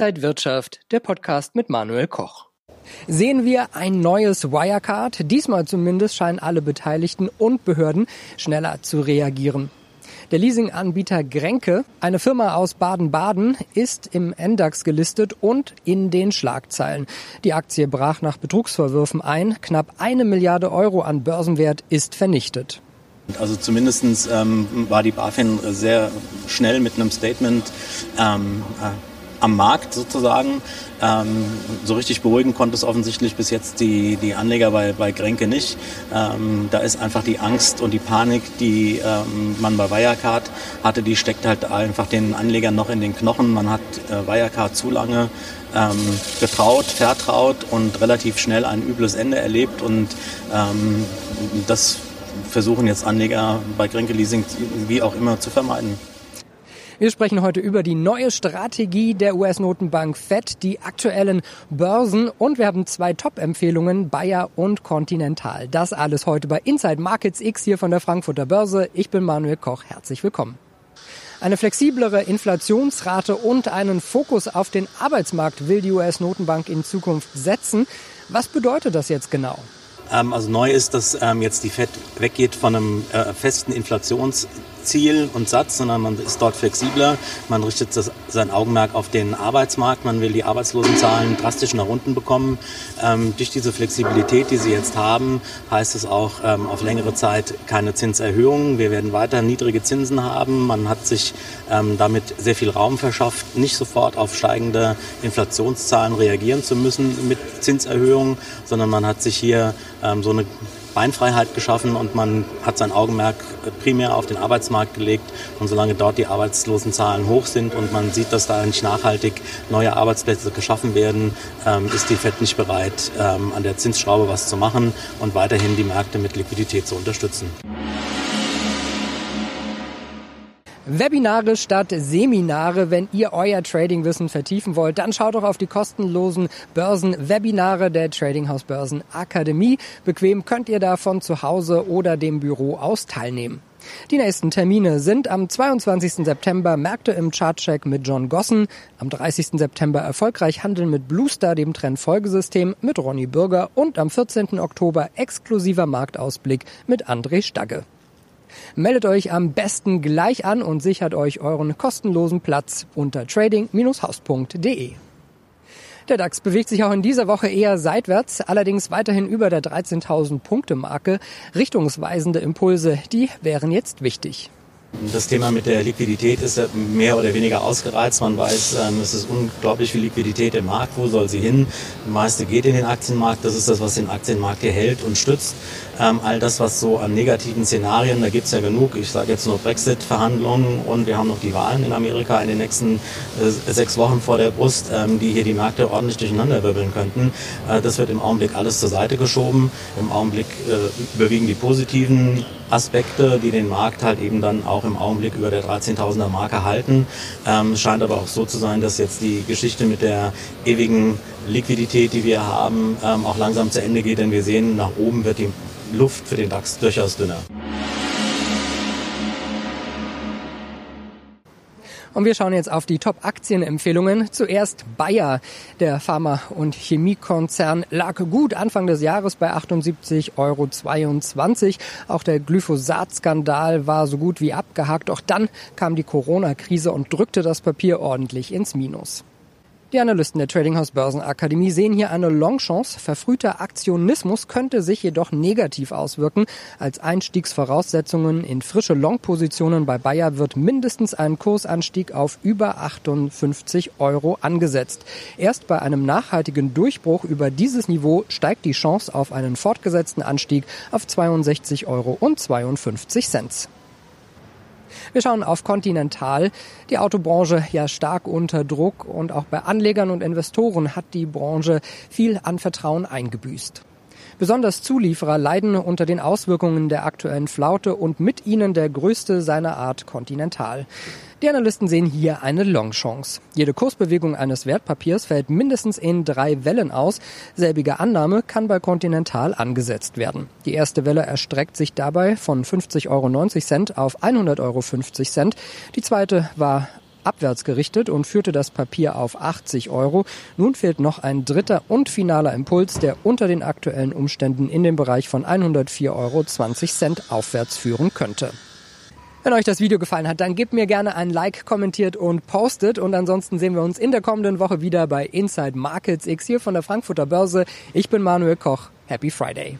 Inside Wirtschaft, der Podcast mit Manuel Koch. Sehen wir ein neues Wirecard? Diesmal zumindest scheinen alle Beteiligten und Behörden schneller zu reagieren. Der Leasinganbieter Grenke, eine Firma aus Baden-Baden, ist im NDAX gelistet und in den Schlagzeilen. Die Aktie brach nach Betrugsvorwürfen ein. Knapp eine Milliarde Euro an Börsenwert ist vernichtet. Also zumindest ähm, war die BaFin sehr schnell mit einem Statement ähm, äh, am Markt sozusagen. Ähm, so richtig beruhigen konnte es offensichtlich bis jetzt die, die Anleger bei, bei Grenke nicht. Ähm, da ist einfach die Angst und die Panik, die ähm, man bei Wirecard hatte, die steckt halt einfach den Anlegern noch in den Knochen. Man hat äh, Wirecard zu lange ähm, getraut, vertraut und relativ schnell ein übles Ende erlebt und ähm, das versuchen jetzt Anleger bei Grenke Leasing wie auch immer zu vermeiden. Wir sprechen heute über die neue Strategie der US-Notenbank Fed, die aktuellen Börsen und wir haben zwei Top-Empfehlungen, Bayer und Continental. Das alles heute bei Inside Markets X hier von der Frankfurter Börse. Ich bin Manuel Koch. Herzlich willkommen. Eine flexiblere Inflationsrate und einen Fokus auf den Arbeitsmarkt will die US-Notenbank in Zukunft setzen. Was bedeutet das jetzt genau? Ähm, also neu ist, dass ähm, jetzt die Fed weggeht von einem äh, festen Inflationsziel und Satz, sondern man ist dort flexibler. Man richtet das, sein Augenmerk auf den Arbeitsmarkt. Man will die Arbeitslosenzahlen drastisch nach unten bekommen. Ähm, durch diese Flexibilität, die sie jetzt haben, heißt es auch ähm, auf längere Zeit keine Zinserhöhungen. Wir werden weiter niedrige Zinsen haben. Man hat sich ähm, damit sehr viel Raum verschafft, nicht sofort auf steigende Inflationszahlen reagieren zu müssen mit Zinserhöhungen, sondern man hat sich hier ähm, so eine Beinfreiheit geschaffen und man hat sein Augenmerk primär auf den Arbeitsmarkt gelegt. Und solange dort die Arbeitslosenzahlen hoch sind und man sieht, dass da nicht nachhaltig neue Arbeitsplätze geschaffen werden, ähm, ist die FED nicht bereit, ähm, an der Zinsschraube was zu machen und weiterhin die Märkte mit Liquidität zu unterstützen. Webinare statt Seminare. Wenn ihr euer Tradingwissen vertiefen wollt, dann schaut doch auf die kostenlosen Börsen-Webinare der Tradinghaus Börsen Akademie. Bequem könnt ihr da von zu Hause oder dem Büro aus teilnehmen. Die nächsten Termine sind am 22. September Märkte im Chartcheck mit John Gossen, am 30. September erfolgreich handeln mit Bluestar, dem Trendfolgesystem mit Ronny Bürger und am 14. Oktober exklusiver Marktausblick mit André Stagge. Meldet euch am besten gleich an und sichert euch euren kostenlosen Platz unter trading-haus.de. Der DAX bewegt sich auch in dieser Woche eher seitwärts, allerdings weiterhin über der 13.000 Punkte Marke. Richtungsweisende Impulse, die wären jetzt wichtig. Das Thema mit der Liquidität ist mehr oder weniger ausgereizt. Man weiß, ähm, es ist unglaublich viel Liquidität im Markt. Wo soll sie hin? Die meiste geht in den Aktienmarkt. Das ist das, was den Aktienmarkt hier hält und stützt. Ähm, all das, was so an negativen Szenarien, da gibt es ja genug. Ich sage jetzt nur Brexit-Verhandlungen und wir haben noch die Wahlen in Amerika in den nächsten äh, sechs Wochen vor der Brust, ähm, die hier die Märkte ordentlich durcheinander wirbeln könnten. Äh, das wird im Augenblick alles zur Seite geschoben. Im Augenblick äh, überwiegen die positiven Aspekte, die den Markt halt eben dann auch im Augenblick über der 13.000er Marke halten. Ähm, scheint aber auch so zu sein, dass jetzt die Geschichte mit der ewigen Liquidität, die wir haben, ähm, auch langsam zu Ende geht, denn wir sehen, nach oben wird die Luft für den DAX durchaus dünner. Und wir schauen jetzt auf die Top-Aktienempfehlungen. Zuerst Bayer, der Pharma- und Chemiekonzern, lag gut Anfang des Jahres bei 78,22 Euro. Auch der Glyphosat-Skandal war so gut wie abgehakt. Doch dann kam die Corona-Krise und drückte das Papier ordentlich ins Minus. Die Analysten der Tradinghouse Börsenakademie sehen hier eine Longchance. Verfrühter Aktionismus könnte sich jedoch negativ auswirken. Als Einstiegsvoraussetzungen in frische Long-Positionen bei Bayer wird mindestens ein Kursanstieg auf über 58 Euro angesetzt. Erst bei einem nachhaltigen Durchbruch über dieses Niveau steigt die Chance auf einen fortgesetzten Anstieg auf 62 Euro und 52 Cent. Wir schauen auf Continental. Die Autobranche ja stark unter Druck und auch bei Anlegern und Investoren hat die Branche viel an Vertrauen eingebüßt. Besonders Zulieferer leiden unter den Auswirkungen der aktuellen Flaute und mit ihnen der größte seiner Art Continental. Die Analysten sehen hier eine Longchance. Jede Kursbewegung eines Wertpapiers fällt mindestens in drei Wellen aus. Selbige Annahme kann bei Continental angesetzt werden. Die erste Welle erstreckt sich dabei von 50,90 Euro auf 100,50 Euro. Die zweite war abwärts gerichtet und führte das Papier auf 80 Euro. Nun fehlt noch ein dritter und finaler Impuls, der unter den aktuellen Umständen in den Bereich von 104,20 Euro aufwärts führen könnte. Wenn euch das Video gefallen hat, dann gebt mir gerne ein Like, kommentiert und postet. Und ansonsten sehen wir uns in der kommenden Woche wieder bei Inside Markets X hier von der Frankfurter Börse. Ich bin Manuel Koch. Happy Friday.